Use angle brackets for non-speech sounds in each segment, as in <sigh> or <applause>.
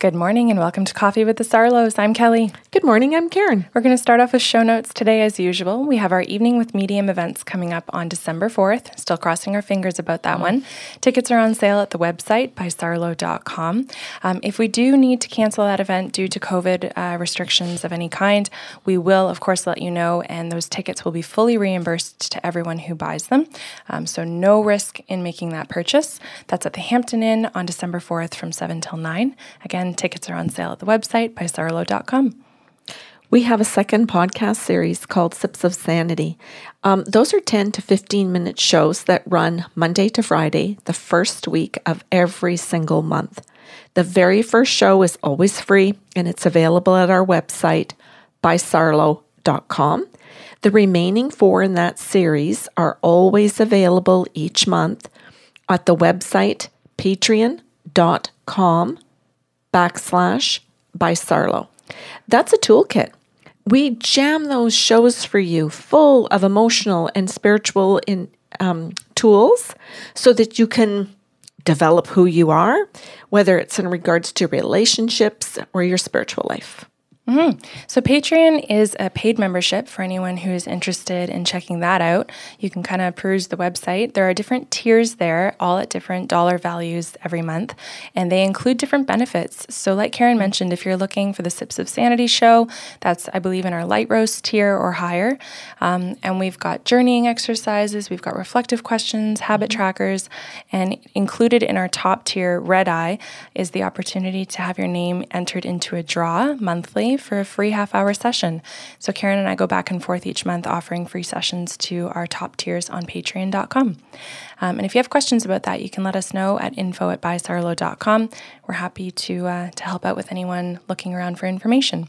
Good morning and welcome to Coffee with the Sarlos. I'm Kelly. Good morning, I'm Karen. We're going to start off with show notes today as usual. We have our Evening with Medium events coming up on December 4th. Still crossing our fingers about that one. Tickets are on sale at the website by sarlo.com. Um, if we do need to cancel that event due to COVID uh, restrictions of any kind, we will, of course, let you know, and those tickets will be fully reimbursed to everyone who buys them. Um, so, no risk in making that purchase. That's at the Hampton Inn on December 4th from 7 till 9. Again, tickets are on sale at the website by sarlo.com. We have a second podcast series called Sips of Sanity. Um, those are 10 to 15 minute shows that run Monday to Friday, the first week of every single month. The very first show is always free and it's available at our website bysarlo.com. The remaining four in that series are always available each month at the website patreon.com backslash by Sarlo. That's a toolkit. We jam those shows for you full of emotional and spiritual in, um, tools so that you can develop who you are, whether it's in regards to relationships or your spiritual life. Mm-hmm. So, Patreon is a paid membership for anyone who's interested in checking that out. You can kind of peruse the website. There are different tiers there, all at different dollar values every month, and they include different benefits. So, like Karen mentioned, if you're looking for the Sips of Sanity show, that's, I believe, in our light roast tier or higher. Um, and we've got journeying exercises, we've got reflective questions, habit trackers, and included in our top tier, Red Eye, is the opportunity to have your name entered into a draw monthly for a free half hour session. So Karen and I go back and forth each month offering free sessions to our top tiers on patreon.com. Um, and if you have questions about that, you can let us know at info at bysarlo.com. We're happy to, uh, to help out with anyone looking around for information.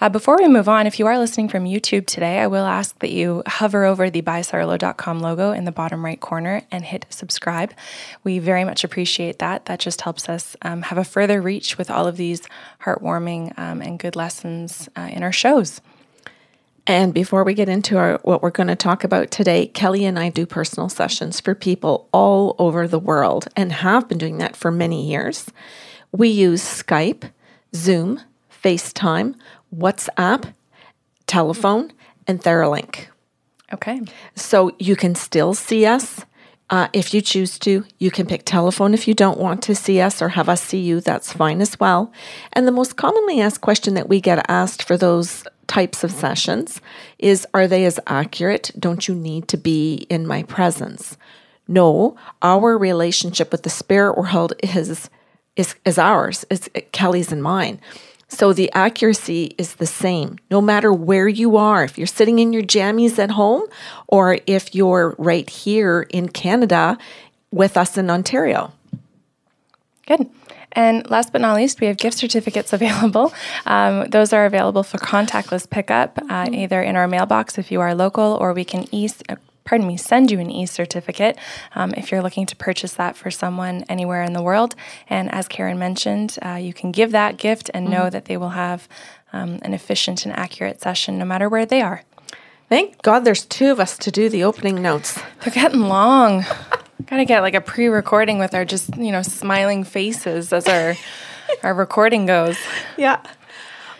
Uh, before we move on, if you are listening from YouTube today, I will ask that you hover over the bysarlo.com logo in the bottom right corner and hit subscribe. We very much appreciate that. That just helps us um, have a further reach with all of these heartwarming um, and good lessons uh, in our shows. And before we get into our what we're going to talk about today, Kelly and I do personal sessions for people all over the world and have been doing that for many years. We use Skype, Zoom, FaceTime, WhatsApp, telephone, and Theralink. Okay. So you can still see us uh, if you choose to. You can pick telephone if you don't want to see us or have us see you. That's fine as well. And the most commonly asked question that we get asked for those types of sessions is Are they as accurate? Don't you need to be in my presence? No, our relationship with the spirit world is is, is ours. It's Kelly's and mine. So the accuracy is the same no matter where you are. If you're sitting in your jammies at home or if you're right here in Canada with us in Ontario. Good. And last but not least, we have gift certificates <laughs> available. Um, those are available for contactless pickup, uh, mm-hmm. either in our mailbox if you are local, or we can e- uh, pardon me, send you an e certificate um, if you're looking to purchase that for someone anywhere in the world. And as Karen mentioned, uh, you can give that gift and know mm-hmm. that they will have um, an efficient and accurate session no matter where they are. Thank God there's two of us to do the opening notes. They're getting long. <laughs> Gotta get like a pre-recording with our just you know smiling faces as our <laughs> our recording goes. Yeah.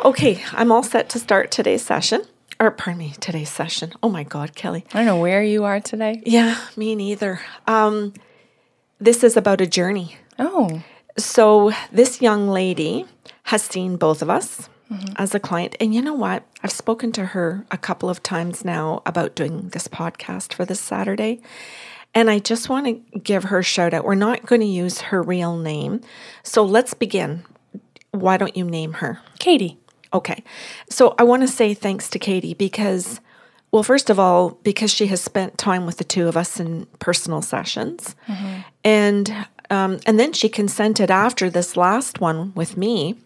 Okay, I'm all set to start today's session. Or pardon me, today's session. Oh my God, Kelly. I don't know where you are today. Yeah, me neither. Um, this is about a journey. Oh. So this young lady has seen both of us mm-hmm. as a client. And you know what? I've spoken to her a couple of times now about doing this podcast for this Saturday. And I just want to give her a shout out. We're not going to use her real name. So let's begin. Why don't you name her? Katie. Okay. So I want to say thanks to Katie because, well, first of all, because she has spent time with the two of us in personal sessions. Mm-hmm. And um, and then she consented after this last one with me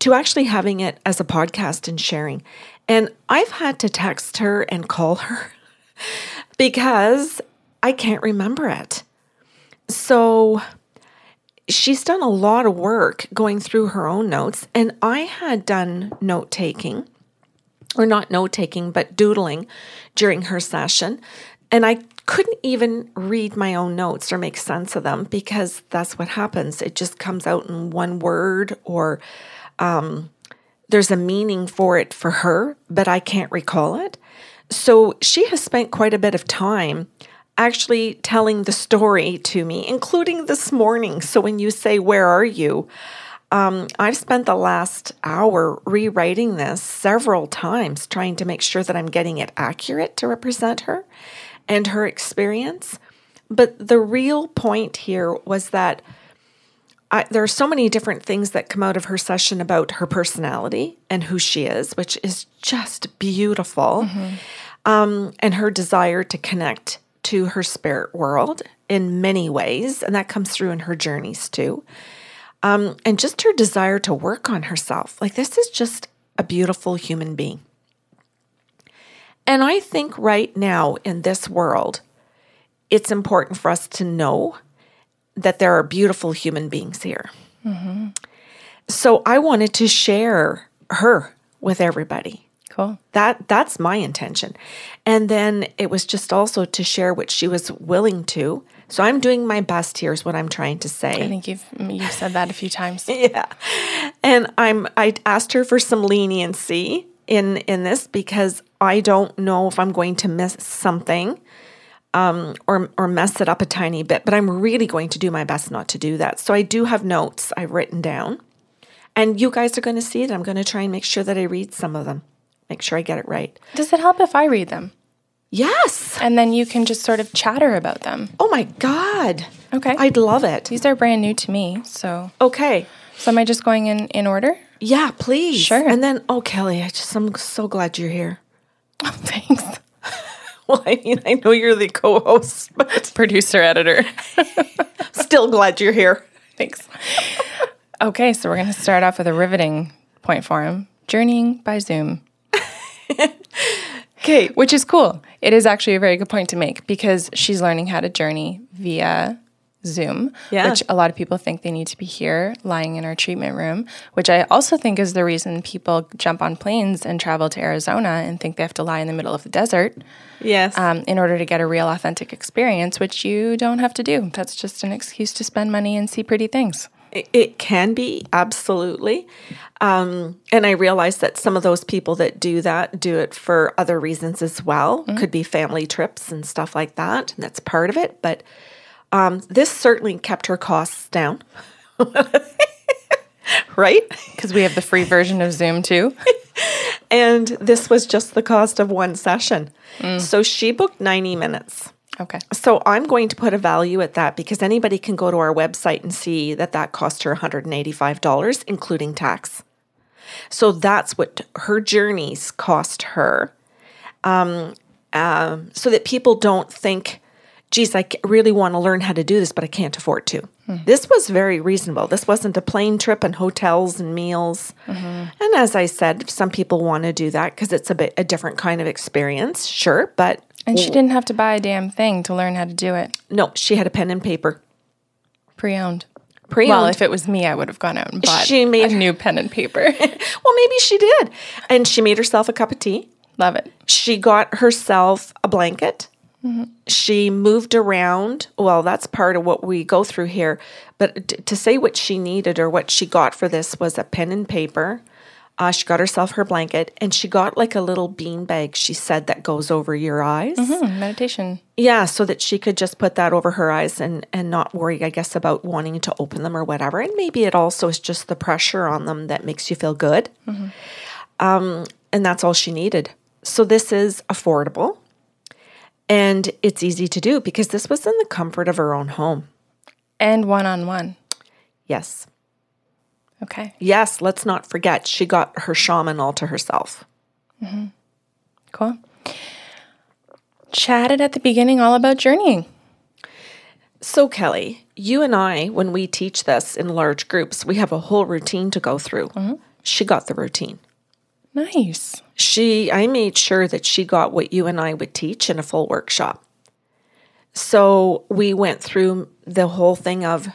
to actually having it as a podcast and sharing. And I've had to text her and call her <laughs> because I can't remember it. So she's done a lot of work going through her own notes, and I had done note taking, or not note taking, but doodling during her session And I couldn't even read my own notes or make sense of them because that's what happens. It just comes out in one word or um, there's a meaning for it for her, but I can't recall it. So she has spent quite a bit of time actually telling the story to me, including this morning. So when you say, Where are you? Um, I've spent the last hour rewriting this several times, trying to make sure that I'm getting it accurate to represent her and her experience. But the real point here was that I, there are so many different things that come out of her session about her personality and who she is, which is just beautiful, mm-hmm. um, and her desire to connect to her spirit world in many ways. And that comes through in her journeys too. Um, and just her desire to work on herself. Like, this is just a beautiful human being. And I think right now in this world, it's important for us to know that there are beautiful human beings here. Mm-hmm. So I wanted to share her with everybody. Cool. That that's my intention. And then it was just also to share what she was willing to. So I'm doing my best here is what I'm trying to say. I think you've you've said that a few times. <laughs> yeah. And I'm I asked her for some leniency in in this because I don't know if I'm going to miss something um, or or mess it up a tiny bit, but I'm really going to do my best not to do that. So I do have notes I've written down. And you guys are going to see it. I'm going to try and make sure that I read some of them make sure I get it right. Does it help if I read them? Yes. And then you can just sort of chatter about them. Oh my God. Okay. I'd love it. These are brand new to me. So, okay. So, am I just going in, in order? Yeah, please. Sure. And then, oh, Kelly, I just, I'm so glad you're here. <laughs> Oh, thanks. <laughs> well, I mean, I know you're the co host, but <laughs> producer, editor. Still glad you're here. Thanks. okay, so we're going to start off with a riveting point for him journeying by Zoom. <laughs> okay, which is cool. It is actually a very good point to make because she's learning how to journey via Zoom, yeah. which a lot of people think they need to be here lying in our treatment room, which I also think is the reason people jump on planes and travel to Arizona and think they have to lie in the middle of the desert. Yes. Um, in order to get a real authentic experience, which you don't have to do. That's just an excuse to spend money and see pretty things. It can be, absolutely. Um, and I realize that some of those people that do that do it for other reasons as well. Mm-hmm. Could be family trips and stuff like that. And that's part of it. But um, this certainly kept her costs down. <laughs> right? Because we have the free version of Zoom too. <laughs> and this was just the cost of one session. Mm. So she booked 90 minutes. Okay. So I'm going to put a value at that because anybody can go to our website and see that that cost her $185, including tax. So that's what her journeys cost her. Um, um, so that people don't think, geez, I really want to learn how to do this, but I can't afford to. Hmm. This was very reasonable. This wasn't a plane trip and hotels and meals. Mm-hmm. And as I said, some people want to do that because it's a bit a different kind of experience, sure, but and she didn't have to buy a damn thing to learn how to do it. No, she had a pen and paper. Pre-owned. Pre-owned. Well, if it was me, I would have gone out and bought she made a new pen and paper. <laughs> well, maybe she did. And she made herself a cup of tea. Love it. She got herself a blanket. Mm-hmm. She moved around. Well, that's part of what we go through here. But t- to say what she needed or what she got for this was a pen and paper, uh, she got herself her blanket and she got like a little bean bag, she said, that goes over your eyes. Mm-hmm, meditation. Yeah, so that she could just put that over her eyes and, and not worry, I guess, about wanting to open them or whatever. And maybe it also is just the pressure on them that makes you feel good. Mm-hmm. Um, and that's all she needed. So this is affordable and it's easy to do because this was in the comfort of her own home. And one on one. Yes. Okay. Yes, let's not forget she got her shaman all to herself. Mm-hmm. Cool. Chatted at the beginning all about journeying. So, Kelly, you and I, when we teach this in large groups, we have a whole routine to go through. Mm-hmm. She got the routine. Nice. She, I made sure that she got what you and I would teach in a full workshop. So we went through the whole thing of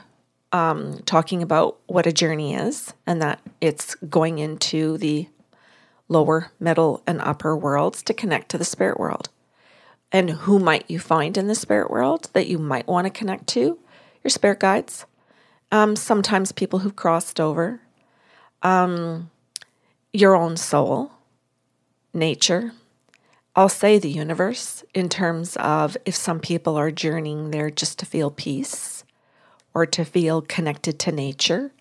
um, talking about what a journey is and that it's going into the lower, middle, and upper worlds to connect to the spirit world. And who might you find in the spirit world that you might want to connect to? Your spirit guides. Um, sometimes people who've crossed over. Um, your own soul, nature. I'll say the universe in terms of if some people are journeying there just to feel peace or to feel connected to nature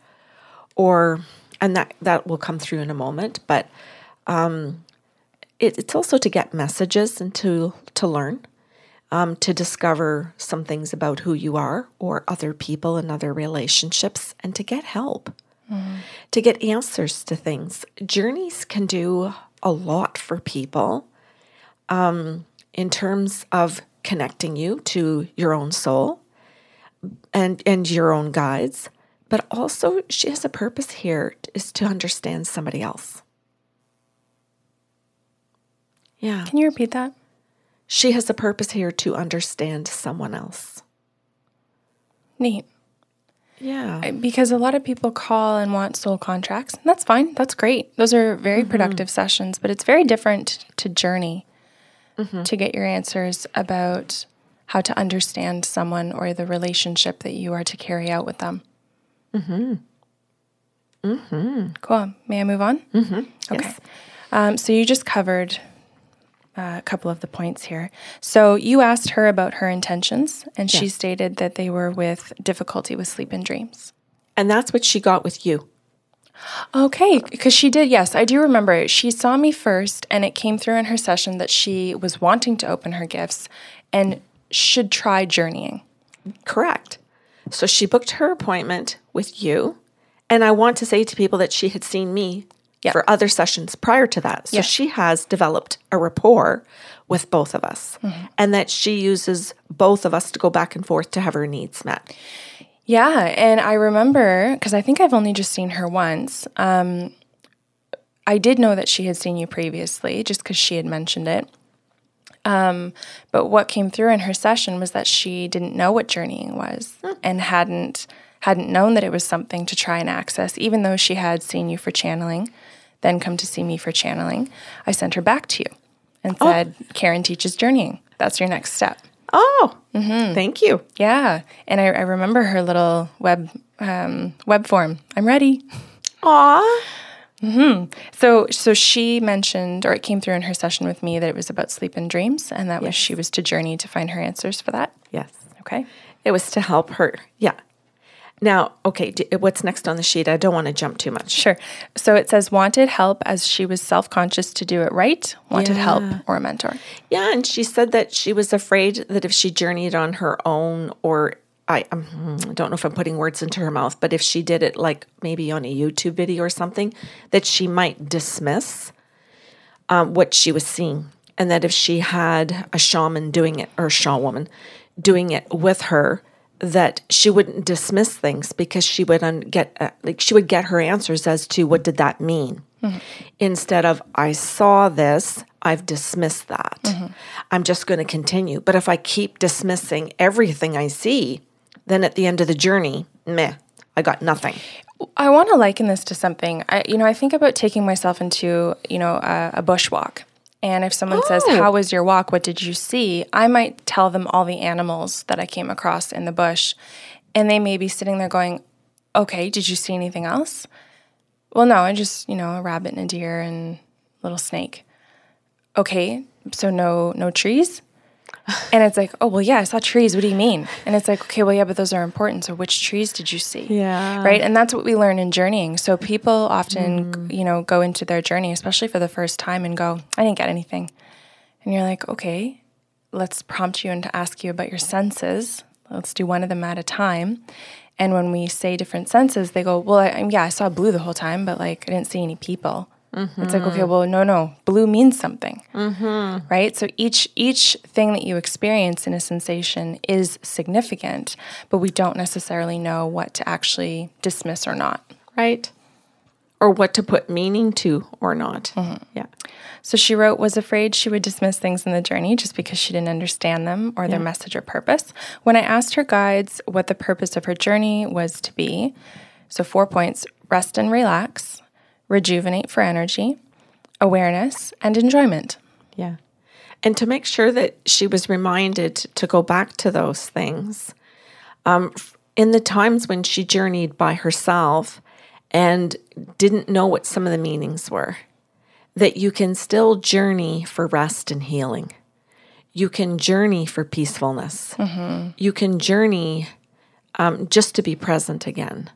or and that that will come through in a moment but um, it, it's also to get messages and to to learn um, to discover some things about who you are or other people and other relationships and to get help mm. to get answers to things journeys can do a lot for people um, in terms of connecting you to your own soul and and your own guides but also she has a purpose here is to understand somebody else. Yeah. Can you repeat that? She has a purpose here to understand someone else. Neat. Yeah. Because a lot of people call and want soul contracts. And that's fine. That's great. Those are very mm-hmm. productive sessions, but it's very different to journey mm-hmm. to get your answers about how to understand someone or the relationship that you are to carry out with them. Mm-hmm. Mm-hmm. Cool. May I move on? Mm-hmm. Okay. Yes. Um, so you just covered uh, a couple of the points here. So you asked her about her intentions, and she stated that they were with difficulty with sleep and dreams. And that's what she got with you. Okay, because she did, yes, I do remember. She saw me first, and it came through in her session that she was wanting to open her gifts and should try journeying. Correct. So she booked her appointment with you. And I want to say to people that she had seen me yep. for other sessions prior to that. So yep. she has developed a rapport with both of us mm-hmm. and that she uses both of us to go back and forth to have her needs met. Yeah. And I remember, because I think I've only just seen her once. Um, I did know that she had seen you previously just because she had mentioned it. Um, but what came through in her session was that she didn't know what journeying was and hadn't hadn't known that it was something to try and access, even though she had seen you for channeling, then come to see me for channeling. I sent her back to you and oh. said, oh. Karen teaches journeying. That's your next step. Oh, mm-hmm. thank you. Yeah, and I, I remember her little web um, web form. I'm ready. Aw. Mm-hmm. So, so she mentioned, or it came through in her session with me, that it was about sleep and dreams, and that yes. was she was to journey to find her answers for that. Yes. Okay. It was to help her. Yeah. Now, okay, what's next on the sheet? I don't want to jump too much. Sure. So it says wanted help as she was self conscious to do it right, wanted yeah. help or a mentor. Yeah, and she said that she was afraid that if she journeyed on her own or I, um, don't know if I'm putting words into her mouth, but if she did it like maybe on a YouTube video or something, that she might dismiss um, what she was seeing. And that if she had a shaman doing it, or a shaw woman doing it with her, that she wouldn't dismiss things because she would un- get uh, like she would get her answers as to what did that mean mm-hmm. instead of i saw this i've dismissed that mm-hmm. i'm just going to continue but if i keep dismissing everything i see then at the end of the journey, meh, I got nothing. I want to liken this to something. I, you know, I think about taking myself into, you know, a, a bushwalk. And if someone oh. says, How was your walk? What did you see? I might tell them all the animals that I came across in the bush. And they may be sitting there going, Okay, did you see anything else? Well, no, I just, you know, a rabbit and a deer and a little snake. Okay, so no no trees? And it's like, oh, well, yeah, I saw trees. What do you mean? And it's like, okay, well, yeah, but those are important. So which trees did you see? Yeah. Right. And that's what we learn in journeying. So people often, mm. you know, go into their journey, especially for the first time, and go, I didn't get anything. And you're like, okay, let's prompt you and to ask you about your senses. Let's do one of them at a time. And when we say different senses, they go, well, I, yeah, I saw blue the whole time, but like I didn't see any people. Mm-hmm. It's like okay, well, no, no, blue means something, mm-hmm. right? So each each thing that you experience in a sensation is significant, but we don't necessarily know what to actually dismiss or not, right? Or what to put meaning to or not. Mm-hmm. Yeah. So she wrote, was afraid she would dismiss things in the journey just because she didn't understand them or their message or purpose. When I asked her guides what the purpose of her journey was to be, so four points rest and relax, rejuvenate for energy, awareness, and enjoyment. Yeah. And to make sure that she was reminded to go back to those things. Um, in the times when she journeyed by herself and didn't know what some of the meanings were, that you can still journey for rest and healing. You can journey for peacefulness. Mm-hmm. You can journey um, just to be present again.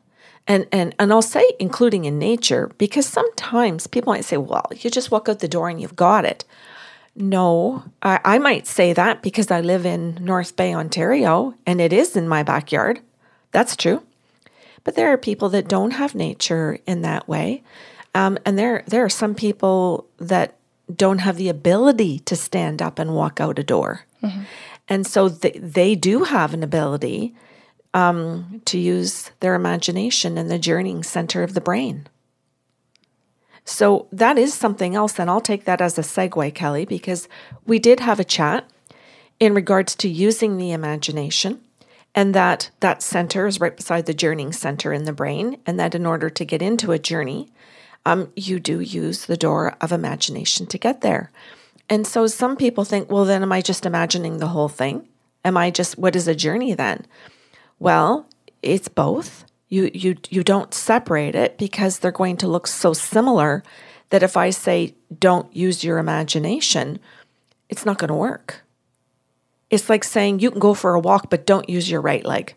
And, and, and I'll say, including in nature, because sometimes people might say, well, you just walk out the door and you've got it. No, I, I might say that because I live in North Bay, Ontario, and it is in my backyard. That's true. But there are people that don't have nature in that way. Um, and there, there are some people that don't have the ability to stand up and walk out a door. Mm-hmm. And so they, they do have an ability um, to use their imagination in the journeying center of the brain. So that is something else, and I'll take that as a segue, Kelly, because we did have a chat in regards to using the imagination and that that center is right beside the journeying center in the brain and that in order to get into a journey um, you do use the door of imagination to get there. And so some people think well then am i just imagining the whole thing? Am i just what is a journey then well, it's both. You you you don't separate it because they're going to look so similar that if I say don't use your imagination, it's not going to work. It's like saying you can go for a walk but don't use your right leg.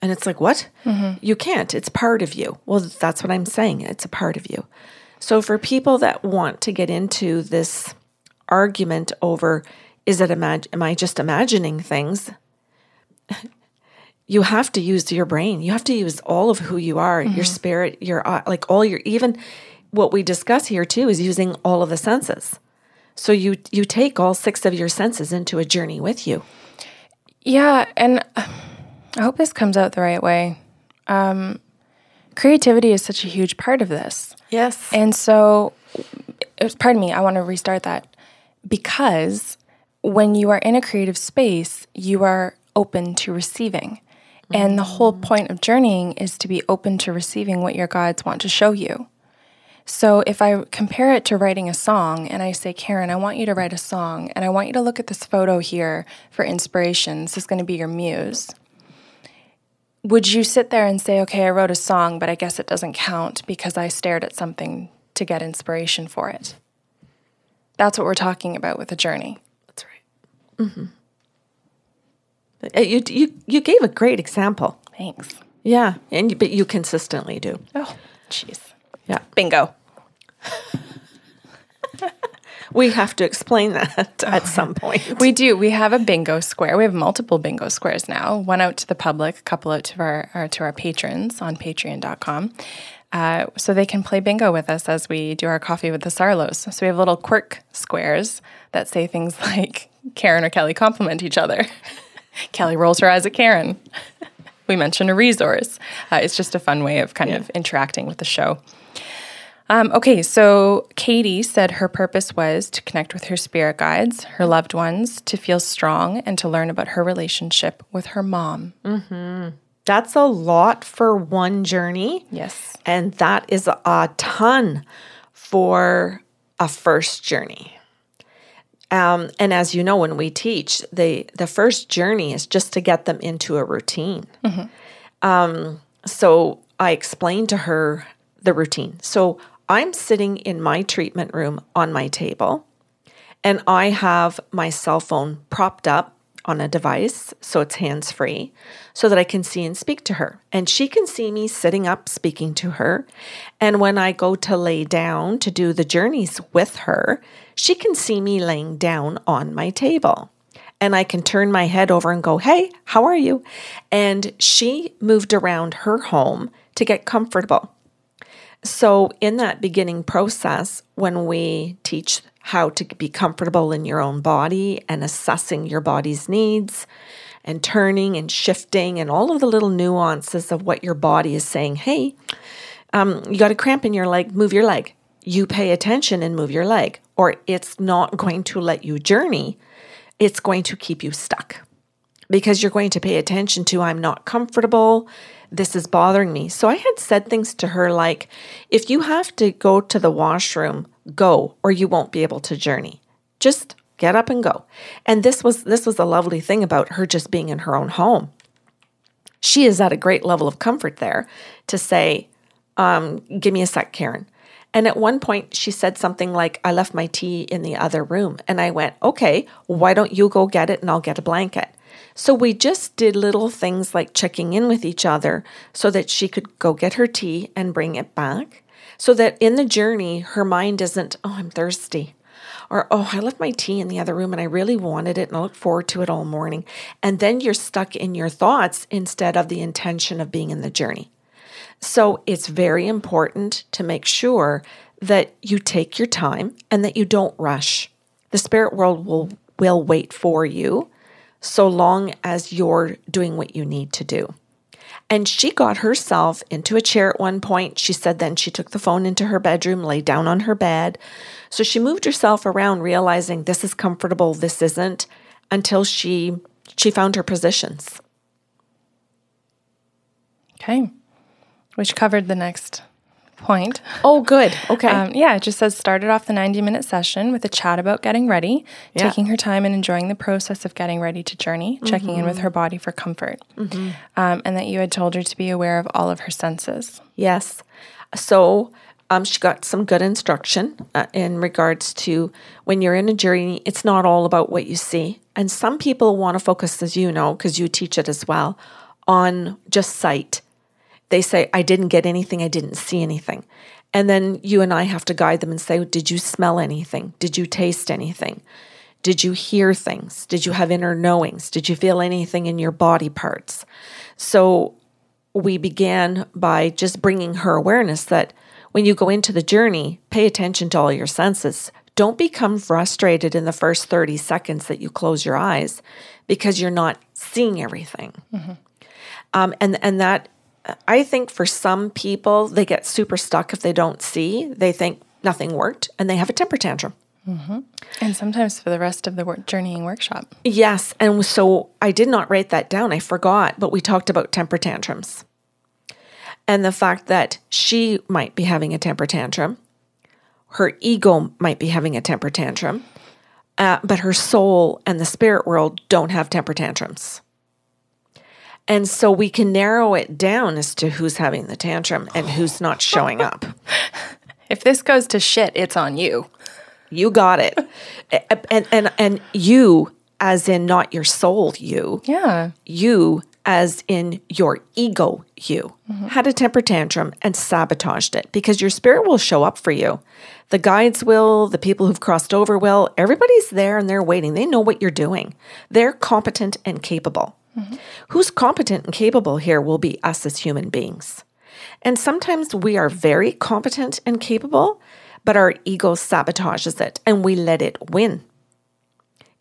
And it's like, what? Mm-hmm. You can't. It's part of you. Well, that's what I'm saying. It's a part of you. So, for people that want to get into this argument over is it imag- am I just imagining things? <laughs> you have to use your brain. You have to use all of who you are, mm-hmm. your spirit, your uh, like all your even what we discuss here too is using all of the senses. So you you take all six of your senses into a journey with you. Yeah, and <sighs> I hope this comes out the right way. Um, creativity is such a huge part of this. Yes. And so, pardon me, I want to restart that because when you are in a creative space, you are open to receiving. And the whole point of journeying is to be open to receiving what your guides want to show you. So if I compare it to writing a song and I say, Karen, I want you to write a song and I want you to look at this photo here for inspiration. This is going to be your muse. Would you sit there and say, okay, I wrote a song, but I guess it doesn't count because I stared at something to get inspiration for it? That's what we're talking about with a journey. That's right. Mm-hmm. Uh, you you you gave a great example. Thanks. Yeah, and but you consistently do. Oh, jeez. Yeah. Bingo. <laughs> we have to explain that <laughs> at some <laughs> point. We do. We have a bingo square. We have multiple bingo squares now. One out to the public, a couple out to our, our to our patrons on Patreon.com. Uh, so they can play bingo with us as we do our coffee with the Sarlos. So we have little quirk squares that say things like Karen or Kelly compliment each other. Kelly rolls her eyes at Karen. <laughs> we mentioned a resource. Uh, it's just a fun way of kind yeah. of interacting with the show. Um, okay, so Katie said her purpose was to connect with her spirit guides, her loved ones, to feel strong, and to learn about her relationship with her mom. Mm-hmm. That's a lot for one journey. Yes. And that is a ton for a first journey. Um, and as you know, when we teach, the the first journey is just to get them into a routine. Mm-hmm. Um, so I explained to her the routine. So I'm sitting in my treatment room on my table, and I have my cell phone propped up on a device, so it's hands free, so that I can see and speak to her. And she can see me sitting up speaking to her. And when I go to lay down to do the journeys with her, she can see me laying down on my table. And I can turn my head over and go, Hey, how are you? And she moved around her home to get comfortable. So, in that beginning process, when we teach how to be comfortable in your own body and assessing your body's needs and turning and shifting and all of the little nuances of what your body is saying. Hey, um, you got a cramp in your leg, move your leg. You pay attention and move your leg, or it's not going to let you journey. It's going to keep you stuck because you're going to pay attention to, I'm not comfortable. This is bothering me. So I had said things to her like, if you have to go to the washroom go or you won't be able to journey. Just get up and go. And this was this was a lovely thing about her just being in her own home. She is at a great level of comfort there to say, um, give me a sec, Karen. And at one point, she said something like, I left my tea in the other room. And I went, okay, why don't you go get it and I'll get a blanket? So we just did little things like checking in with each other so that she could go get her tea and bring it back. So that in the journey, her mind isn't, oh, I'm thirsty. Or, oh, I left my tea in the other room and I really wanted it and I look forward to it all morning. And then you're stuck in your thoughts instead of the intention of being in the journey. So it's very important to make sure that you take your time and that you don't rush. The spirit world will will wait for you so long as you're doing what you need to do. And she got herself into a chair at one point. She said then she took the phone into her bedroom, lay down on her bed. So she moved herself around realizing this is comfortable, this isn't until she she found her positions. Okay which covered the next point. Oh, good. <laughs> Okay. Um, yeah, it just says started off the 90 minute session with a chat about getting ready, yeah. taking her time and enjoying the process of getting ready to journey, mm-hmm. checking in with mm-hmm. her body for comfort, mm-hmm. um, and that you had told her to be aware of all of her senses. Yes. So, um, she got some good instruction uh, in regards to when you're in a journey, it's not all about what you see. And some people want to focus, as you know, because you teach it as well, on just sight they say, I didn't get anything, I didn't see anything. And then you and I have to guide them and say, Did you smell anything? Did you taste anything? Did you hear things? Did you have inner knowings? Did you feel anything in your body parts? So we began by just bringing her awareness that when you go into the journey, pay attention to all your senses. Don't become frustrated in the first 30 seconds that you close your eyes because you're not seeing everything. Mm-hmm. Um, and, and that I think for some people, they get super stuck if they don't see. They think nothing worked and they have a temper tantrum. Mm-hmm. And sometimes for the rest of the work, journeying workshop. Yes. And so I did not write that down. I forgot, but we talked about temper tantrums and the fact that she might be having a temper tantrum. Her ego might be having a temper tantrum, uh, but her soul and the spirit world don't have temper tantrums. And so we can narrow it down as to who's having the tantrum and who's not showing up. <laughs> if this goes to shit, it's on you. You got it. and and and you as in not your soul you. Yeah. You as in your ego you mm-hmm. had a temper tantrum and sabotaged it because your spirit will show up for you. The guides will, the people who've crossed over will, everybody's there and they're waiting. They know what you're doing. They're competent and capable. Mm-hmm. Who's competent and capable here will be us as human beings. And sometimes we are very competent and capable, but our ego sabotages it and we let it win.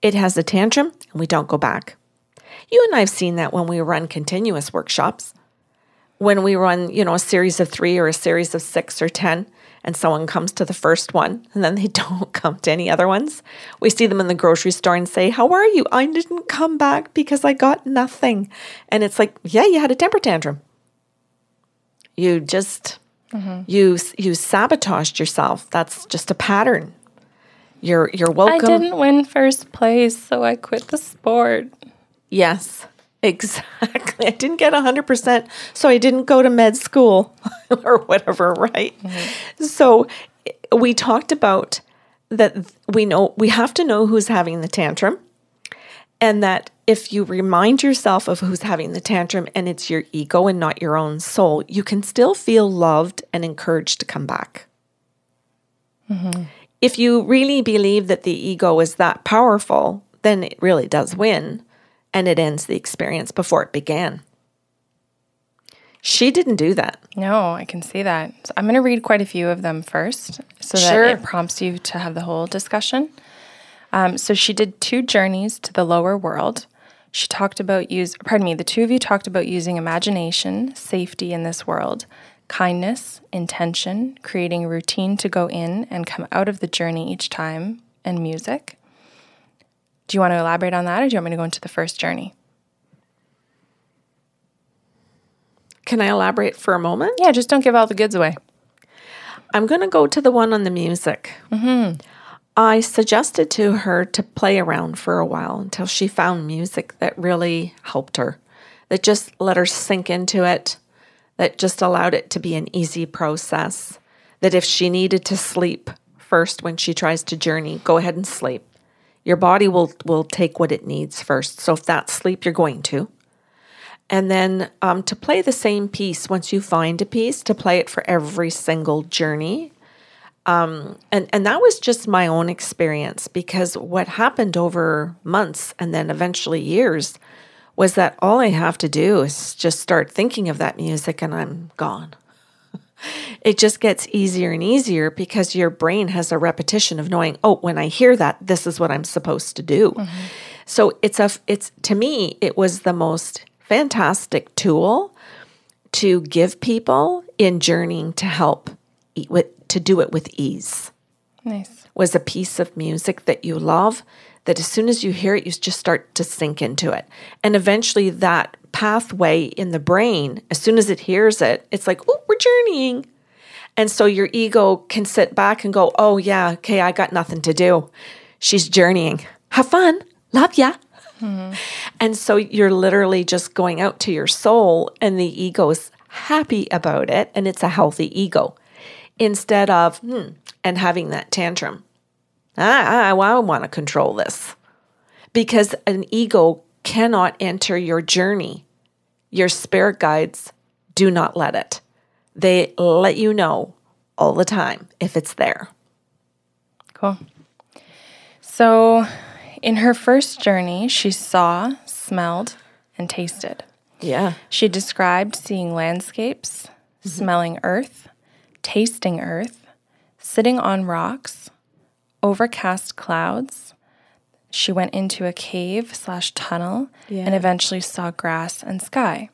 It has a tantrum and we don't go back. You and I have seen that when we run continuous workshops. When we run, you know, a series of three or a series of six or 10, and someone comes to the first one and then they <laughs> don't come to any other ones. We see them in the grocery store and say, How are you? I didn't come back because I got nothing. And it's like, Yeah, you had a temper tantrum. You just, mm-hmm. you, you sabotaged yourself. That's just a pattern. You're, you're welcome. I didn't win first place, so I quit the sport. Yes. Exactly. I didn't get 100%, so I didn't go to med school <laughs> or whatever, right? Mm-hmm. So we talked about that we know we have to know who's having the tantrum and that if you remind yourself of who's having the tantrum and it's your ego and not your own soul, you can still feel loved and encouraged to come back. Mm-hmm. If you really believe that the ego is that powerful, then it really does win and it ends the experience before it began. She didn't do that. No, I can see that. So I'm going to read quite a few of them first so sure. that it prompts you to have the whole discussion. Um, so she did two journeys to the lower world. She talked about use pardon me, the two of you talked about using imagination, safety in this world, kindness, intention, creating a routine to go in and come out of the journey each time, and music. Do you want to elaborate on that or do you want me to go into the first journey? Can I elaborate for a moment? Yeah, just don't give all the goods away. I'm going to go to the one on the music. Mm-hmm. I suggested to her to play around for a while until she found music that really helped her, that just let her sink into it, that just allowed it to be an easy process. That if she needed to sleep first when she tries to journey, go ahead and sleep. Your body will, will take what it needs first. So if that's sleep, you're going to. And then um, to play the same piece, once you find a piece, to play it for every single journey. Um, and, and that was just my own experience because what happened over months and then eventually years was that all I have to do is just start thinking of that music and I'm gone. It just gets easier and easier because your brain has a repetition of knowing, oh, when I hear that, this is what I'm supposed to do. Mm-hmm. So it's a it's to me it was the most fantastic tool to give people in journeying to help eat with, to do it with ease. Nice. Was a piece of music that you love that as soon as you hear it, you just start to sink into it. And eventually that pathway in the brain, as soon as it hears it, it's like, oh, we're journeying. And so your ego can sit back and go, oh, yeah, okay, I got nothing to do. She's journeying. Have fun. Love ya. Mm-hmm. And so you're literally just going out to your soul, and the ego's happy about it, and it's a healthy ego instead of, hmm, and having that tantrum. Ah, I, I want to control this. Because an ego cannot enter your journey. Your spirit guides do not let it. They let you know all the time if it's there. Cool. So in her first journey, she saw, smelled, and tasted. Yeah. She described seeing landscapes, mm-hmm. smelling earth, tasting earth, sitting on rocks, overcast clouds. She went into a cave slash tunnel yeah. and eventually saw grass and sky.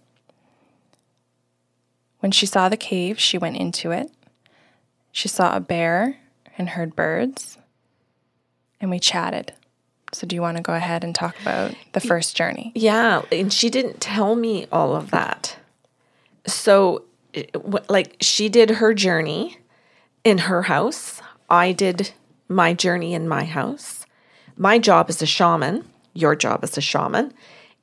When she saw the cave, she went into it. She saw a bear and heard birds, and we chatted. So, do you want to go ahead and talk about the first journey? Yeah. And she didn't tell me all of that. So, like, she did her journey in her house. I did my journey in my house. My job as a shaman, your job as a shaman,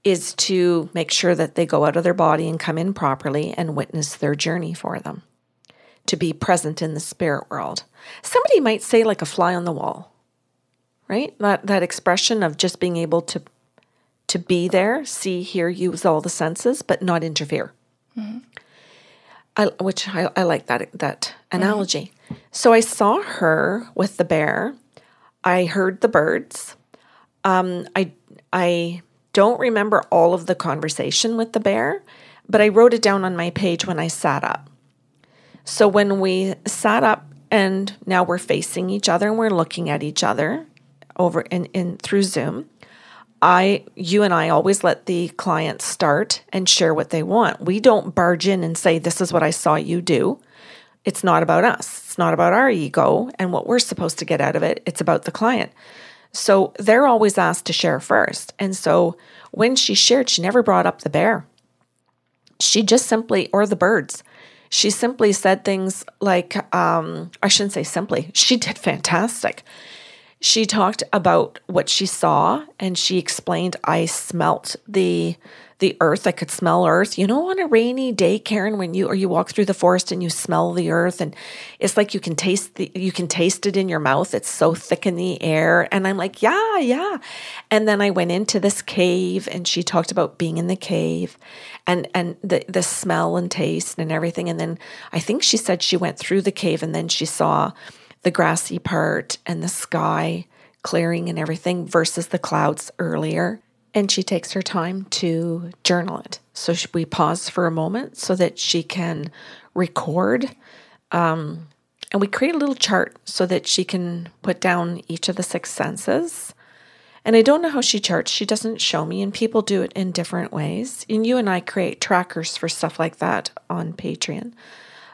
is to make sure that they go out of their body and come in properly and witness their journey for them, to be present in the spirit world. Somebody might say, like a fly on the wall right? That that expression of just being able to to be there, see, hear, use all the senses, but not interfere. Mm-hmm. I, which I, I like that that analogy. Mm-hmm. So I saw her with the bear. I heard the birds. Um, I I don't remember all of the conversation with the bear, but I wrote it down on my page when I sat up. So when we sat up and now we're facing each other and we're looking at each other, over in, in through Zoom. I you and I always let the client start and share what they want. We don't barge in and say this is what I saw you do. It's not about us. It's not about our ego and what we're supposed to get out of it. It's about the client. So they're always asked to share first. And so when she shared, she never brought up the bear. She just simply, or the birds, she simply said things like, um, I shouldn't say simply, she did fantastic she talked about what she saw and she explained I smelt the the earth. I could smell earth. You know, on a rainy day, Karen, when you or you walk through the forest and you smell the earth, and it's like you can taste the you can taste it in your mouth. It's so thick in the air. And I'm like, yeah, yeah. And then I went into this cave and she talked about being in the cave and and the the smell and taste and everything. And then I think she said she went through the cave and then she saw the grassy part and the sky clearing and everything versus the clouds earlier. And she takes her time to journal it. So we pause for a moment so that she can record. Um, and we create a little chart so that she can put down each of the six senses. And I don't know how she charts. She doesn't show me, and people do it in different ways. And you and I create trackers for stuff like that on Patreon.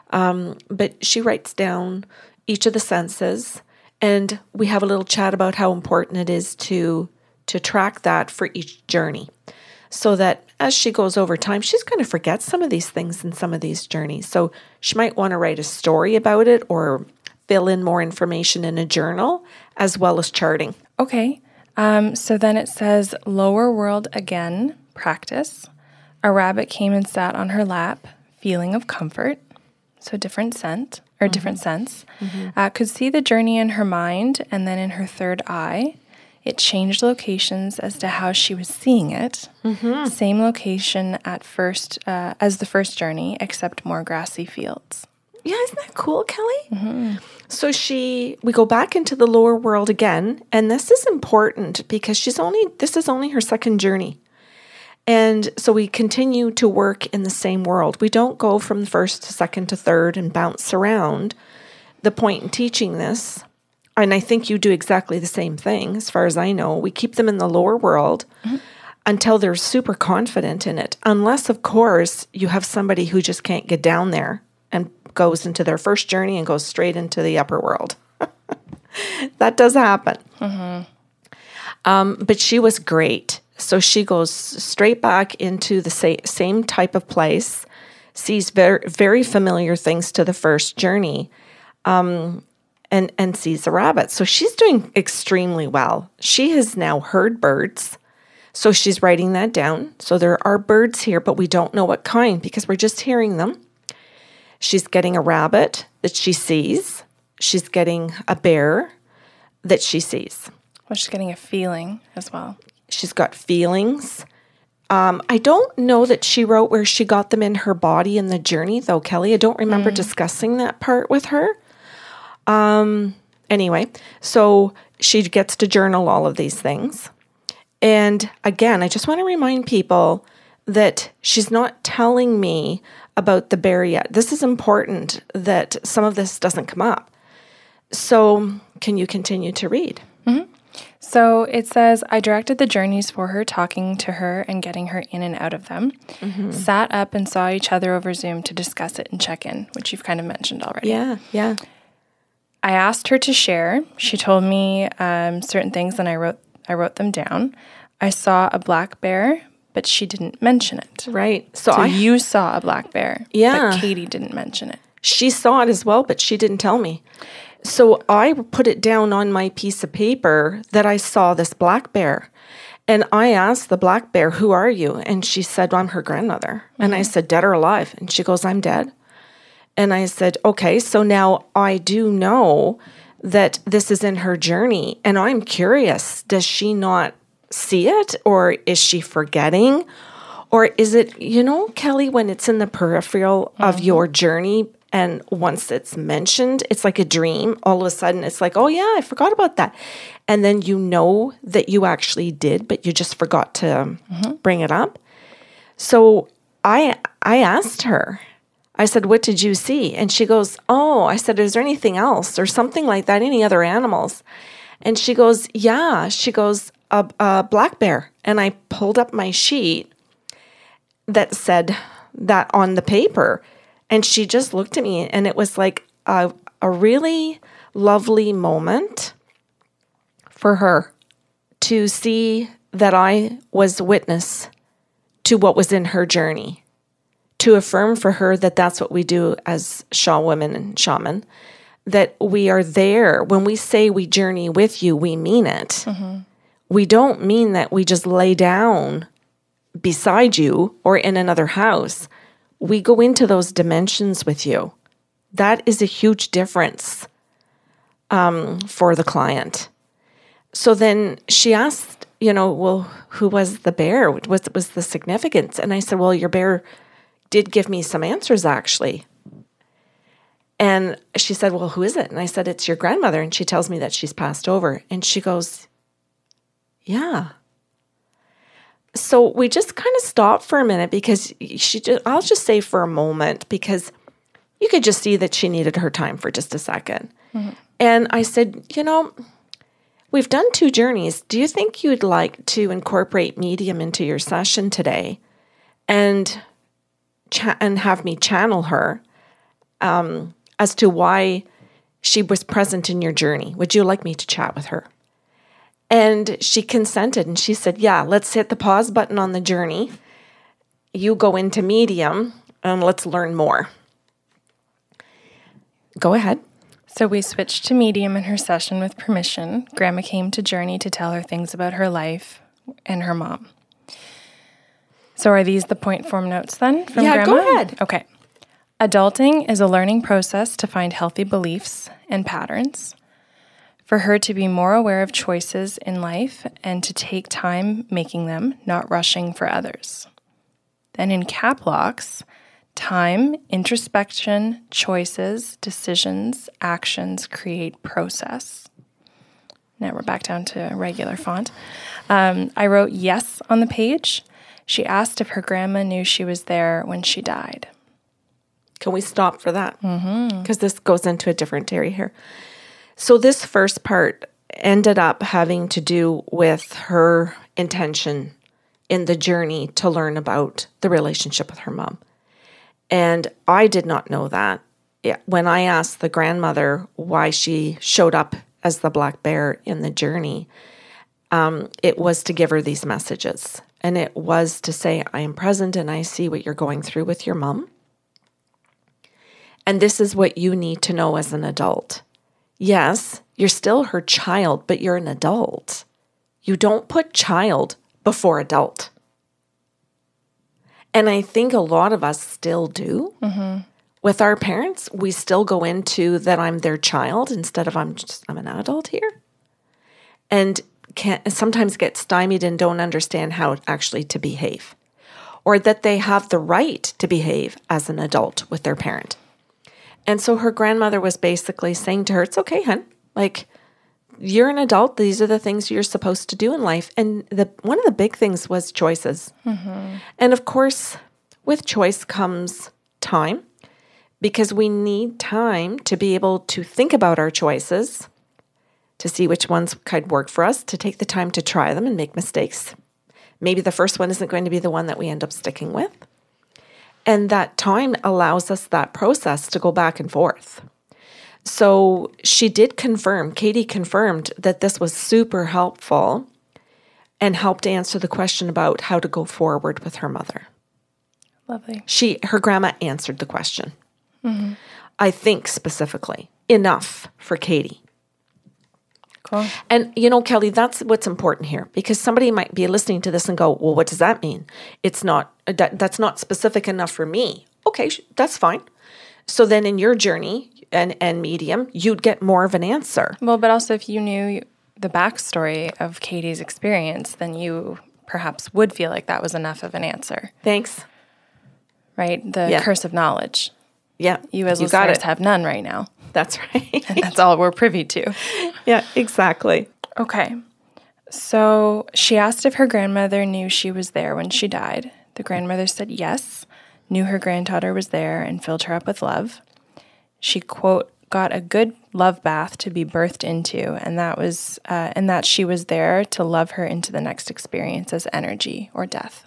Um, but she writes down each of the senses and we have a little chat about how important it is to to track that for each journey so that as she goes over time she's going to forget some of these things in some of these journeys so she might want to write a story about it or fill in more information in a journal as well as charting. Okay. Um, so then it says lower world again, practice. A rabbit came and sat on her lap, feeling of comfort. So different scent or different sense. Uh, could see the journey in her mind and then in her third eye. It changed locations as to how she was seeing it. Same location at first uh, as the first journey, except more grassy fields. Yeah, isn't that cool, Kelly? So she, we go back into the lower world again, and this is important because she's only, this is only her second journey. And so we continue to work in the same world. We don't go from first to second to third and bounce around. The point in teaching this, and I think you do exactly the same thing, as far as I know, we keep them in the lower world until they're super confident in it. Unless, of course, you have somebody who just can't get down there and goes into their first journey and goes straight into the upper world. <laughs> that does happen. Um, but she was great. So she goes straight back into the sa- same type of place, sees very, very familiar things to the first journey, um, and, and sees a rabbit. So she's doing extremely well. She has now heard birds. So she's writing that down. So there are birds here, but we don't know what kind because we're just hearing them. She's getting a rabbit that she sees. She's getting a bear that she sees. Well, she's getting a feeling as well. She's got feelings. Um, I don't know that she wrote where she got them in her body in the journey, though, Kelly. I don't remember discussing that part with her. Um, anyway, so she gets to journal all of these things. And again, I just want to remind people that she's not telling me about the bear yet. This is important that some of this doesn't come up. So, can you continue to read? So it says, I directed the journeys for her, talking to her and getting her in and out of them. Sat up and saw each other over Zoom to discuss it and check in, which you've kind of mentioned already. Yeah, yeah. I asked her to share. She told me um, certain things, and I wrote I wrote them down. I saw a black bear, but she didn't mention it. Right. So, So I you saw a black bear, Yeah. but Katie didn't mention it. she saw it as well, but she didn't tell me. So I put it down on my piece of paper that I saw this black bear. And I asked the black bear, Who are you? And she said, well, I'm her grandmother. And I said, Dead or alive? And she goes, I'm dead. And I said, Okay, so now I do know that this is in her journey. And I'm curious, does she not see it? Or is she forgetting? Or is it, you know, Kelly, when it's in the peripheral of mm-hmm. your journey and once it's mentioned, it's like a dream. All of a sudden, it's like, oh, yeah, I forgot about that. And then you know that you actually did, but you just forgot to mm-hmm. bring it up. So I I asked her, I said, What did you see? And she goes, Oh, I said, Is there anything else or something like that? Any other animals? And she goes, Yeah. She goes, A, a black bear. And I pulled up my sheet that said that on the paper. And she just looked at me, and it was like a, a really lovely moment for her to see that I was witness to what was in her journey, to affirm for her that that's what we do as Shaw women and shaman, that we are there. When we say we journey with you, we mean it. We don't mean that we just lay down beside you or in another house. We go into those dimensions with you. That is a huge difference um, for the client. So then she asked, you know, well, who was the bear? What was, was the significance? And I said, well, your bear did give me some answers actually. And she said, well, who is it? And I said, it's your grandmother. And she tells me that she's passed over. And she goes, yeah. So we just kind of stopped for a minute because she just, I'll just say for a moment because you could just see that she needed her time for just a 2nd mm-hmm. And I said, you know, we've done two journeys. Do you think you'd like to incorporate medium into your session today and cha- and have me channel her um, as to why she was present in your journey? Would you like me to chat with her? And she consented and she said, Yeah, let's hit the pause button on the journey. You go into medium and let's learn more. Go ahead. So we switched to medium in her session with permission. Grandma came to Journey to tell her things about her life and her mom. So are these the point form notes then from Yeah, Grandma? go ahead. Okay. Adulting is a learning process to find healthy beliefs and patterns. For her to be more aware of choices in life and to take time making them, not rushing for others. Then in cap locks, time, introspection, choices, decisions, actions create process. Now we're back down to regular font. Um, I wrote yes on the page. She asked if her grandma knew she was there when she died. Can we stop for that? Because this goes into a different area here. So, this first part ended up having to do with her intention in the journey to learn about the relationship with her mom. And I did not know that. When I asked the grandmother why she showed up as the black bear in the journey, um, it was to give her these messages. And it was to say, I am present and I see what you're going through with your mom. And this is what you need to know as an adult. Yes, you're still her child, but you're an adult. You don't put child before adult. And I think a lot of us still do. Mm-hmm. With our parents, we still go into that I'm their child instead of I'm just I'm an adult here. And can sometimes get stymied and don't understand how actually to behave. Or that they have the right to behave as an adult with their parent. And so her grandmother was basically saying to her, It's okay, hun. Like, you're an adult. These are the things you're supposed to do in life. And the one of the big things was choices. Mm-hmm. And of course, with choice comes time because we need time to be able to think about our choices, to see which ones could work for us, to take the time to try them and make mistakes. Maybe the first one isn't going to be the one that we end up sticking with. And that time allows us that process to go back and forth. So she did confirm, Katie confirmed that this was super helpful and helped answer the question about how to go forward with her mother. Lovely. She her grandma answered the question. I think specifically enough for Katie. Cool. And you know, Kelly, that's what's important here because somebody might be listening to this and go, "Well, what does that mean? It's not that, that's not specific enough for me." Okay, sh- that's fine. So then in your journey and and medium, you'd get more of an answer. Well, but also if you knew the backstory of Katie's experience, then you perhaps would feel like that was enough of an answer, Thanks. right? The Yeah. curse of knowledge. Yeah, You as you listeners have none right now. That's right. <laughs> That's all we're privy to. yeah, exactly. Okay. So she asked if her grandmother knew she was there when she died. The grandmother said yes, knew her granddaughter was there, and filled her up with love. She, quote, got a good love bath to be birthed into, and that was, uh, and that she was there to love her into the next experience as energy or death.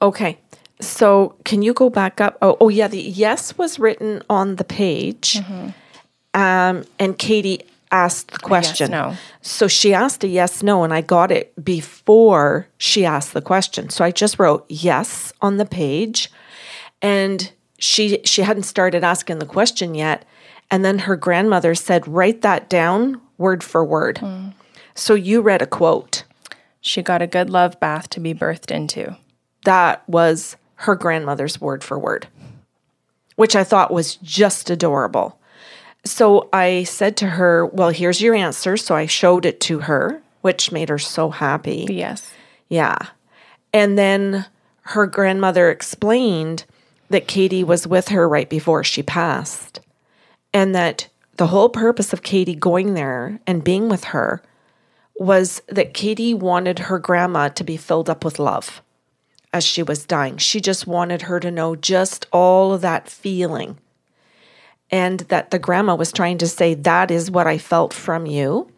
Okay. So can you go back up? Oh, oh yeah, the yes was written on the page. Um, and Katie asked the question. no. So she asked a yes, no, and I got it before she asked the question. So I just wrote yes on the page. And she she hadn't started asking the question yet. And then her grandmother said, write that down word for word. So you read a quote. She got a good love bath to be birthed into. that was her grandmother's word for word, which I thought was just adorable. So I said to her, Well, here's your answer. So I showed it to her, which made her so happy. Yes. Yeah. And then her grandmother explained that Katie was with her right before she passed, and that the whole purpose of Katie going there and being with her was that Katie wanted her grandma to be filled up with love as she was dying. She just wanted her to know just all of that feeling. And that the grandma was trying to say, That is what I felt from you.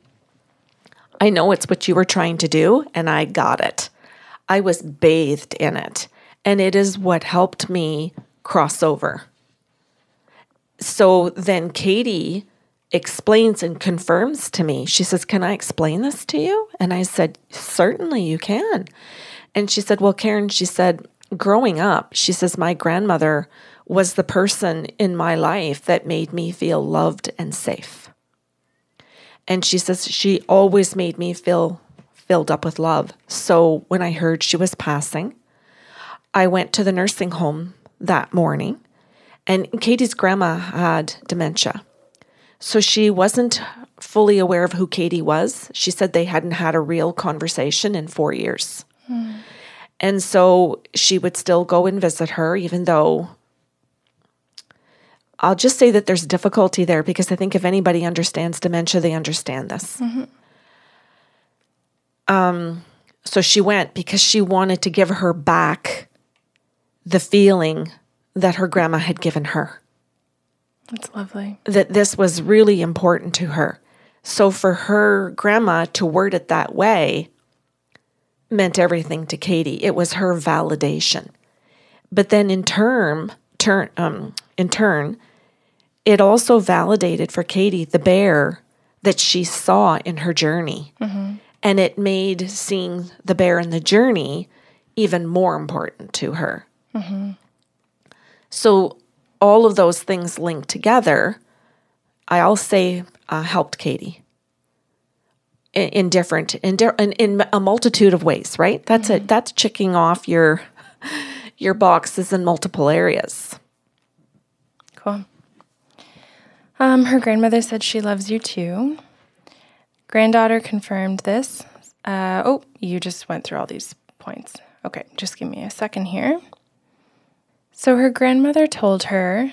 I know it's what you were trying to do, and I got it. I was bathed in it, and it is what helped me cross over. So then Katie explains and confirms to me. She says, Can I explain this to you? And I said, Certainly you can. And she said, Well, Karen, she said, growing up, she says, my grandmother was the person in my life that made me feel loved and safe. And she says she always made me feel filled up with love. So when I heard she was passing, I went to the nursing home that morning, and Katie's grandma had dementia. So she wasn't fully aware of who Katie was. She said they hadn't had a real conversation in four years. And so she would still go and visit her, even though I'll just say that there's difficulty there because I think if anybody understands dementia, they understand this. Mm-hmm. Um, so she went because she wanted to give her back the feeling that her grandma had given her. That's lovely. That this was really important to her. So for her grandma to word it that way meant everything to Katie. It was her validation. But then in turn, turn um, in turn, it also validated for Katie the bear that she saw in her journey. Mm-hmm. And it made seeing the bear in the journey even more important to her. Mm-hmm. So all of those things linked together, I'll say uh, helped Katie in, different in, in, in a multitude of ways. Right? That's mm-hmm. it. That's checking off your your boxes in multiple areas. Cool. Um, her grandmother said she loves you too. Granddaughter confirmed this. Uh, oh, you just went through all these points. Okay, just give me a second here. So her grandmother told her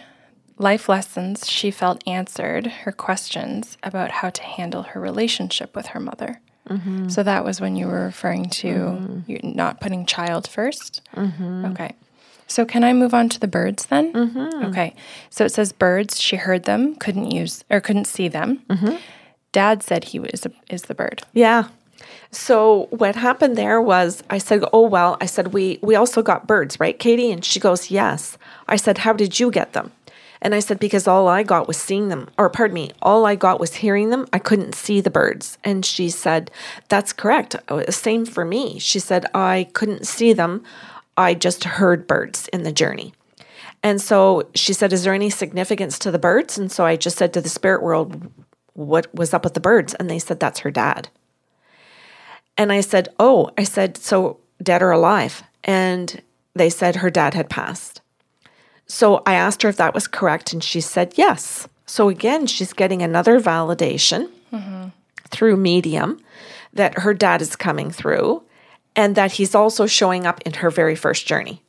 life lessons she felt answered her questions about how to handle her relationship with her mother. Mm-hmm. So that was when you were referring to mm-hmm. not putting child 1st mm-hmm. Okay. So can I move on to the birds then? Mm-hmm. Okay. So it says birds. She heard them, couldn't use or couldn't see them. Mm-hmm. Dad said he was a, is the bird. Yeah. So what happened there was I said, "Oh well," I said, "We we also got birds, right, Katie?" And she goes, "Yes." I said, "How did you get them?" And I said, "Because all I got was seeing them, or pardon me, all I got was hearing them. I couldn't see the birds." And she said, "That's correct. Uh, same for me." She said, "I couldn't see them. I just heard birds in the journey." And so she said, "Is there any significance to the birds?" And so I just said to the spirit world, "What was up with the birds?" And they said, "That's her dad." And I said, Oh, I said, so dead or alive? And they said her dad had passed. So I asked her if that was correct, and she said yes. So again, she's getting another validation mm-hmm. through medium that her dad is coming through and that he's also showing up in her very first journey.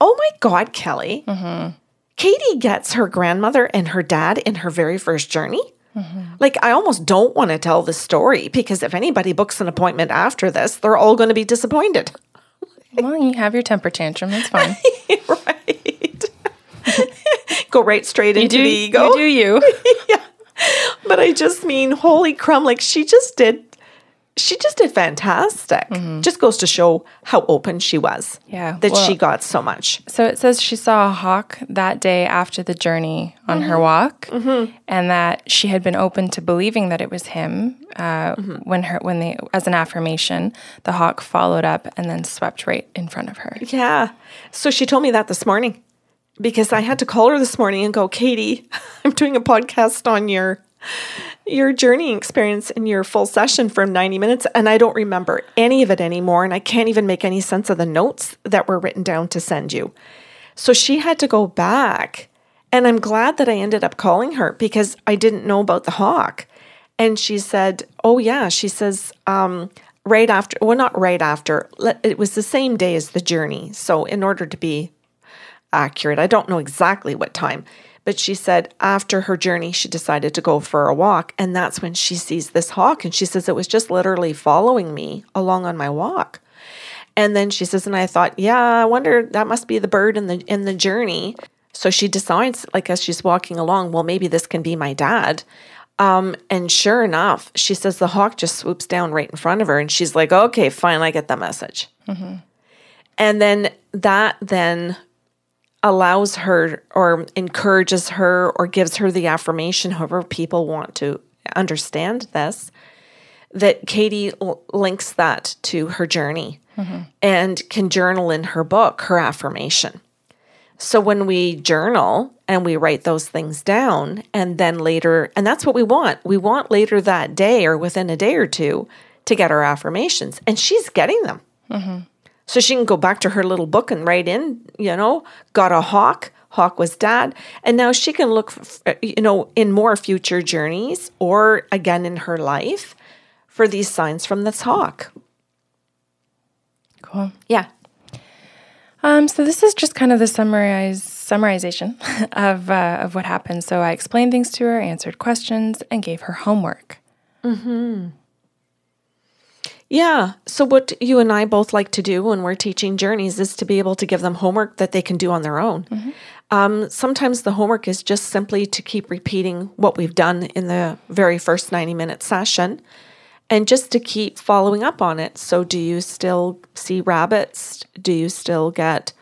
Oh my God, Kelly. Mm-hmm. Katie gets her grandmother and her dad in her very first journey. Mm-hmm. Like, I almost don't want to tell the story because if anybody books an appointment after this, they're all going to be disappointed. well, you have your temper tantrum. That's fine. <laughs> Go right straight into do, the ego. You do you. <laughs> yeah. But I just mean, holy crumb, like she just did she just did fantastic. Mm-hmm. Just goes to show how open she was. Yeah. That well, she got so much. So it says she saw a hawk that day after the journey on mm-hmm. her walk, mm-hmm. and that she had been open to believing that it was him. Uh, mm-hmm. when her when they as an affirmation, the hawk followed up and then swept right in front of her. Yeah. So she told me that this morning because I had to call her this morning and go, Katie, <laughs> I'm doing a podcast on your your journey experience in your full session from 90 minutes and I don't remember any of it anymore and I can't even make any sense of the notes that were written down to send you. So she had to go back and I'm glad that I ended up calling her because I didn't know about the hawk. And she said, "Oh yeah," she says um, right after well not right after it was the same day as the journey. So in order to be accurate, I don't know exactly what time but she said after her journey, she decided to go for a walk. And that's when she sees this hawk. And she says it was just literally following me along on my walk. And then she says, and I thought, yeah, I wonder that must be the bird in the in the journey. So she decides, like as she's walking along, well, maybe this can be my dad. Um, and sure enough, she says the hawk just swoops down right in front of her, and she's like, okay, fine, I get the message. Mm-hmm. And then that then allows her or encourages her or gives her the affirmation, however people want to understand this, that Katie l- links that to her journey mm-hmm. and can journal in her book her affirmation. So when we journal and we write those things down, and then later, and that's what we want. We want later that day or within a day or two to get our affirmations, and she's getting them. So she can go back to her little book and write in, you know, got a hawk. Hawk was dad. And now she can look, f- you know, in more future journeys or again in her life for these signs from this hawk. Cool. Yeah. Um, so this is just kind of the summarize summarization <laughs> of uh, of what happened. So I explained things to her, answered questions, and gave her homework. Yeah. So, what you and I both like to do when we're teaching journeys is to be able to give them homework that they can do on their own. Um, sometimes the homework is just simply to keep repeating what we've done in the very first 90 minute session and just to keep following up on it. So, do you still see rabbits? Do you still get,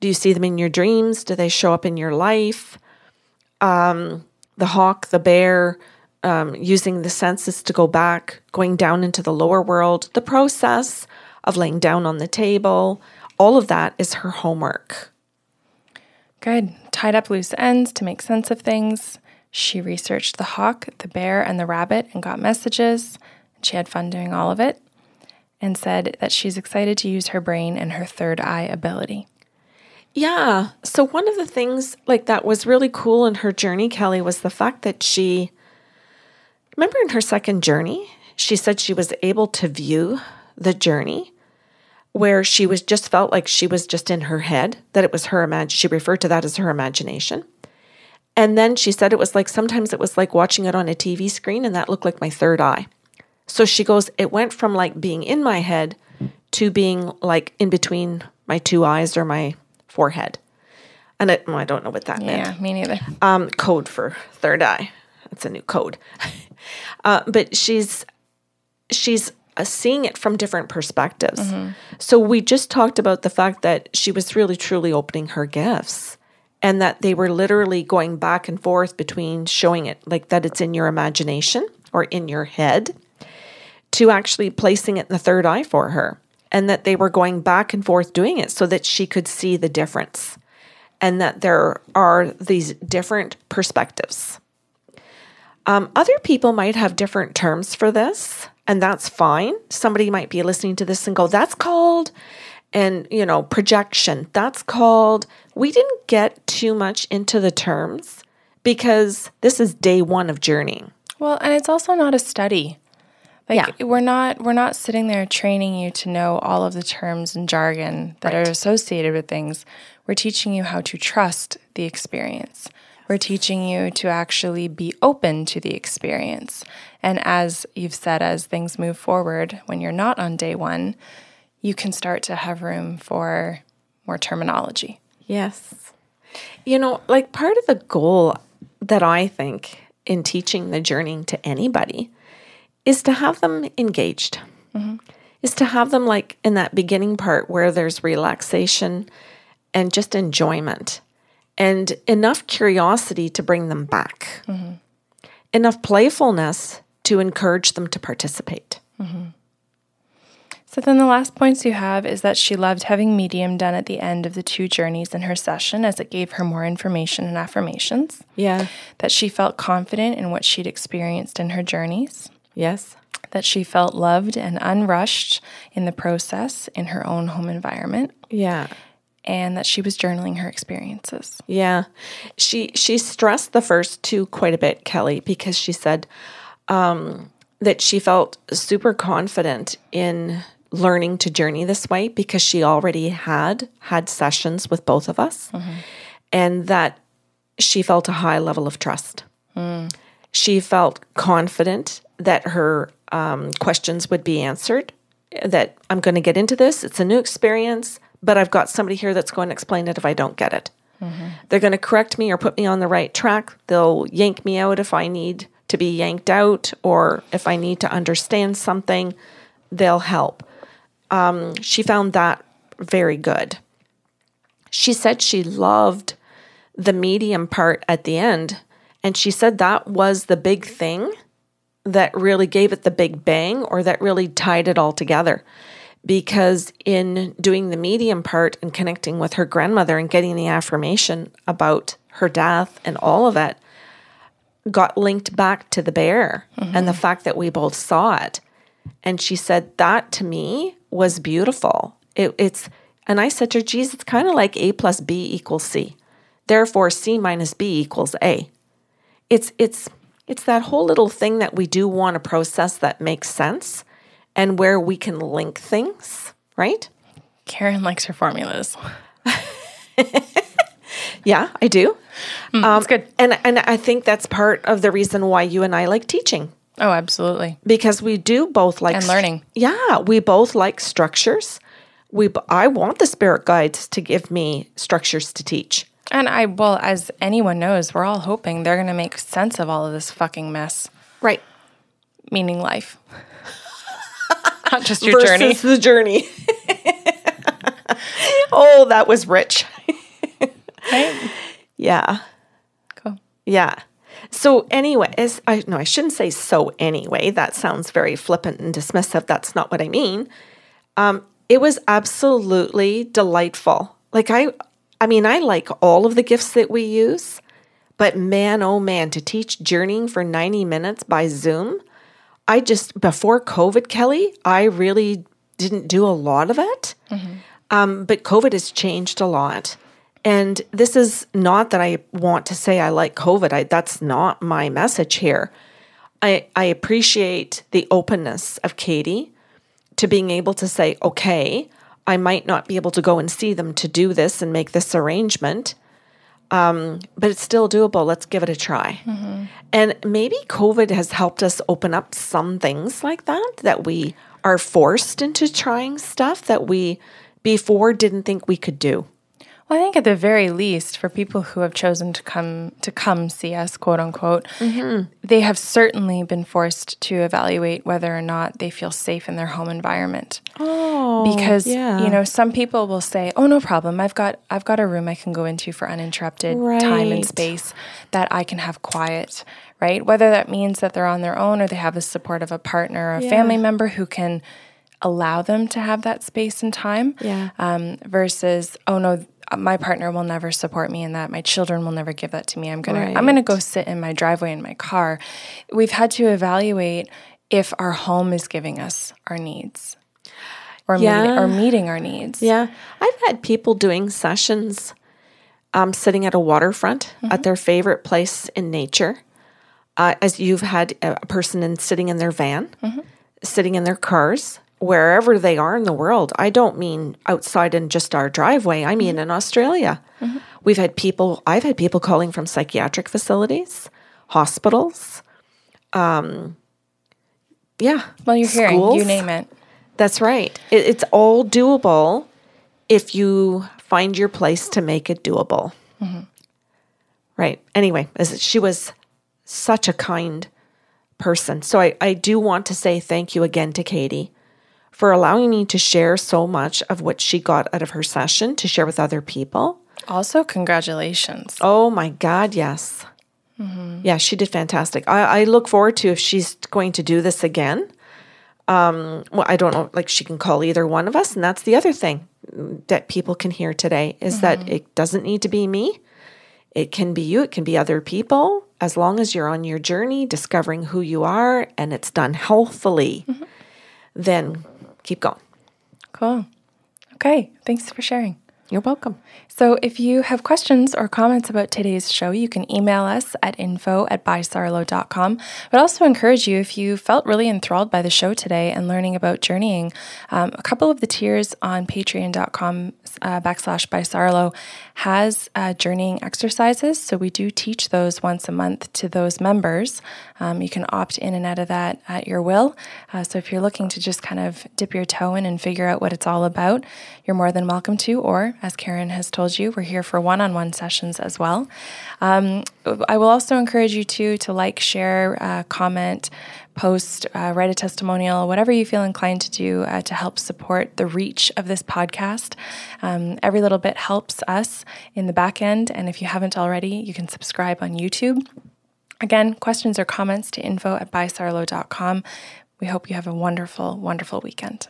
do you see them in your dreams? Do they show up in your life? Um, the hawk, the bear, um, using the senses to go back, going down into the lower world, the process of laying down on the table, all of that is her homework. Good. Tied up loose ends to make sense of things. She researched the hawk, the bear, and the rabbit and got messages. She had fun doing all of it and said that she's excited to use her brain and her third eye ability. Yeah. So, one of the things like that was really cool in her journey, Kelly, was the fact that she, remember in her second journey, she said she was able to view the journey where she was just felt like she was just in her head, that it was her imag. She referred to that as her imagination. And then she said it was like sometimes it was like watching it on a TV screen, and that looked like my third eye. So she goes, it went from like being in my head to being like in between my two eyes or my forehead. And it, well, I don't know what that meant. Yeah, me neither. Um, code for third eye. That's a new code. <laughs> uh, but she's she's uh, seeing it from different perspectives. So we just talked about the fact that she was really truly opening her gifts and that they were literally going back and forth between showing it like that it's in your imagination or in your head to actually placing it in the third eye for her and that they were going back and forth doing it so that she could see the difference and that there are these different perspectives. Um, other people might have different terms for this, and that's fine. Somebody might be listening to this and go, that's called, and you know, projection, that's called. We didn't get too much into the terms because this is day one of journeying. Well, and it's also not a study. Like Yeah. we're not we're not sitting there training you to know all of the terms and jargon that are associated with things. We're teaching you how to trust the experience. We're teaching you to actually be open to the experience. And as you've said as things move forward when you're not on day 1, you can start to have room for more terminology. Yes. You know, like part of the goal that I think in teaching the journeying to anybody is to have them engaged, mm-hmm. is to have them like in that beginning part where there's relaxation and just enjoyment and enough curiosity to bring them back, mm-hmm. enough playfulness to encourage them to participate. Mm-hmm. So then the last points you have is that she loved having medium done at the end of the two journeys in her session as it gave her more information and affirmations. Yeah. That she felt confident in what she'd experienced in her journeys. Yes. That she felt loved and unrushed in the process in her own home environment. Yeah. And that she was journaling her experiences. Yeah. She she stressed the first two quite a bit, Kelly, because she said um, that she felt super confident in learning to journey this way because she already had had sessions with both of us and that she felt a high level of trust. She felt confident that her um, questions would be answered, that I'm going to get into this. It's a new experience, but I've got somebody here that's going to explain it if I don't get it. They're going to correct me or put me on the right track. They'll yank me out if I need to be yanked out or if I need to understand something, they'll help. Um, she found that very good. She said she loved the medium part at the end. And she said that was the big thing that really gave it the big bang or that really tied it all together because in doing the medium part and connecting with her grandmother and getting the affirmation about her death and all of it got linked back to the bear and the fact that we both saw it. And she said that to me was beautiful. It, it's and I said to her, geez, it's kind of like A plus B equals C. Therefore, C minus B equals A. It's it's it's that whole little thing that we do want to process that makes sense and where we can link things, right? Karen likes her formulas. <laughs> Yeah, I do. um That's good. And and I think that's part of the reason why you and I like teaching Oh, absolutely. because we do both like And learning. Yeah, we both like structures. We b- I want the spirit guides to give me structures to teach. And I, well, as anyone knows, we're all hoping they're going to make sense of all of this fucking mess, Right. meaning life. <laughs> Not just your journey. the journey. oh, that was rich. Right? Yeah. Cool. Yeah. So anyway, as I no, I shouldn't say so anyway. That sounds very flippant and dismissive. That's not what I mean. Um, it was absolutely delightful. Like I I mean, I like all of the gifts that we use, but man, oh man, to teach journeying for 90 minutes by Zoom, I just before COVID, Kelly, I really didn't do a lot of it. Um, but COVID has changed a lot. And this is not that I want to say I like COVID. I, that's not my message here. I, I appreciate the openness of Katie to being able to say, okay, I might not be able to go and see them to do this and make this arrangement, um, but it's still doable. Let's give it a try. And maybe COVID has helped us open up some things like that, that we are forced into trying stuff that we before didn't think we could do. Well, I think at the very least, for people who have chosen to come to come see us, quote unquote, Mm-hmm. they have certainly been forced to evaluate whether or not they feel safe in their home environment. Oh, because yeah. you know some people will say oh no problem i've got i've got a room i can go into for uninterrupted time and space that i can have quiet right whether that means that they're on their own or they have the support of a partner or a family member who can allow them to have that space and time Yeah. um, versus oh no my partner will never support me in that. My children will never give that to me. I'm gonna i'm gonna go sit in my driveway in my car. We've had to evaluate if our home is giving us our needs or, meet- or meeting our needs. Yeah. I've had people doing sessions um, sitting at a waterfront at their favorite place in nature. Uh, as you've had a a person in, sitting in their van, sitting in their cars, wherever they are in the world. I don't mean outside in just our driveway, I mean in Australia. We've had people, I've had people calling from psychiatric facilities, hospitals. Um, yeah. well you're hearing you name it That's right. It, it's all doable if you find your place to make it doable. Right. Anyway, as she was such a kind person. So I, I do want to say thank you again to Katie for allowing me to share so much of what she got out of her session to share with other people. also congratulations Oh my God, yes. Mm-hmm. Yeah, she did fantastic. I, I look forward to if she's going to do this again. Um, well, I don't know, like she can call either one of us. And that's the other thing that people can hear today is that mm-hmm. it doesn't need to be me. It can be you, it can be other people. As long as you're on your journey discovering who you are and it's done healthfully, mm-hmm. then keep going. cool okay thanks for sharing You're welcome. So, if you have questions or comments about today's show, you can email us at info at bysarlo.com. But also encourage you, if you felt really enthralled by the show today and learning about journeying, um, a couple of the tiers on patreon.com uh, backslash bysarlo has uh, journeying exercises. So, we do teach those once a month to those members. Um, you can opt in and out of that at your will. Uh, so, if you're looking to just kind of dip your toe in and figure out what it's all about, you're more than welcome to. Or, as Karen has told you, we're here for one on one sessions as well. Um, I will also encourage you to, to like, share, uh, comment, post, uh, write a testimonial, whatever you feel inclined to do uh, to help support the reach of this podcast. Um, every little bit helps us in the back end. And if you haven't already, you can subscribe on YouTube. Again, questions or comments to info at bysarlo.com. We hope you have a wonderful, wonderful weekend.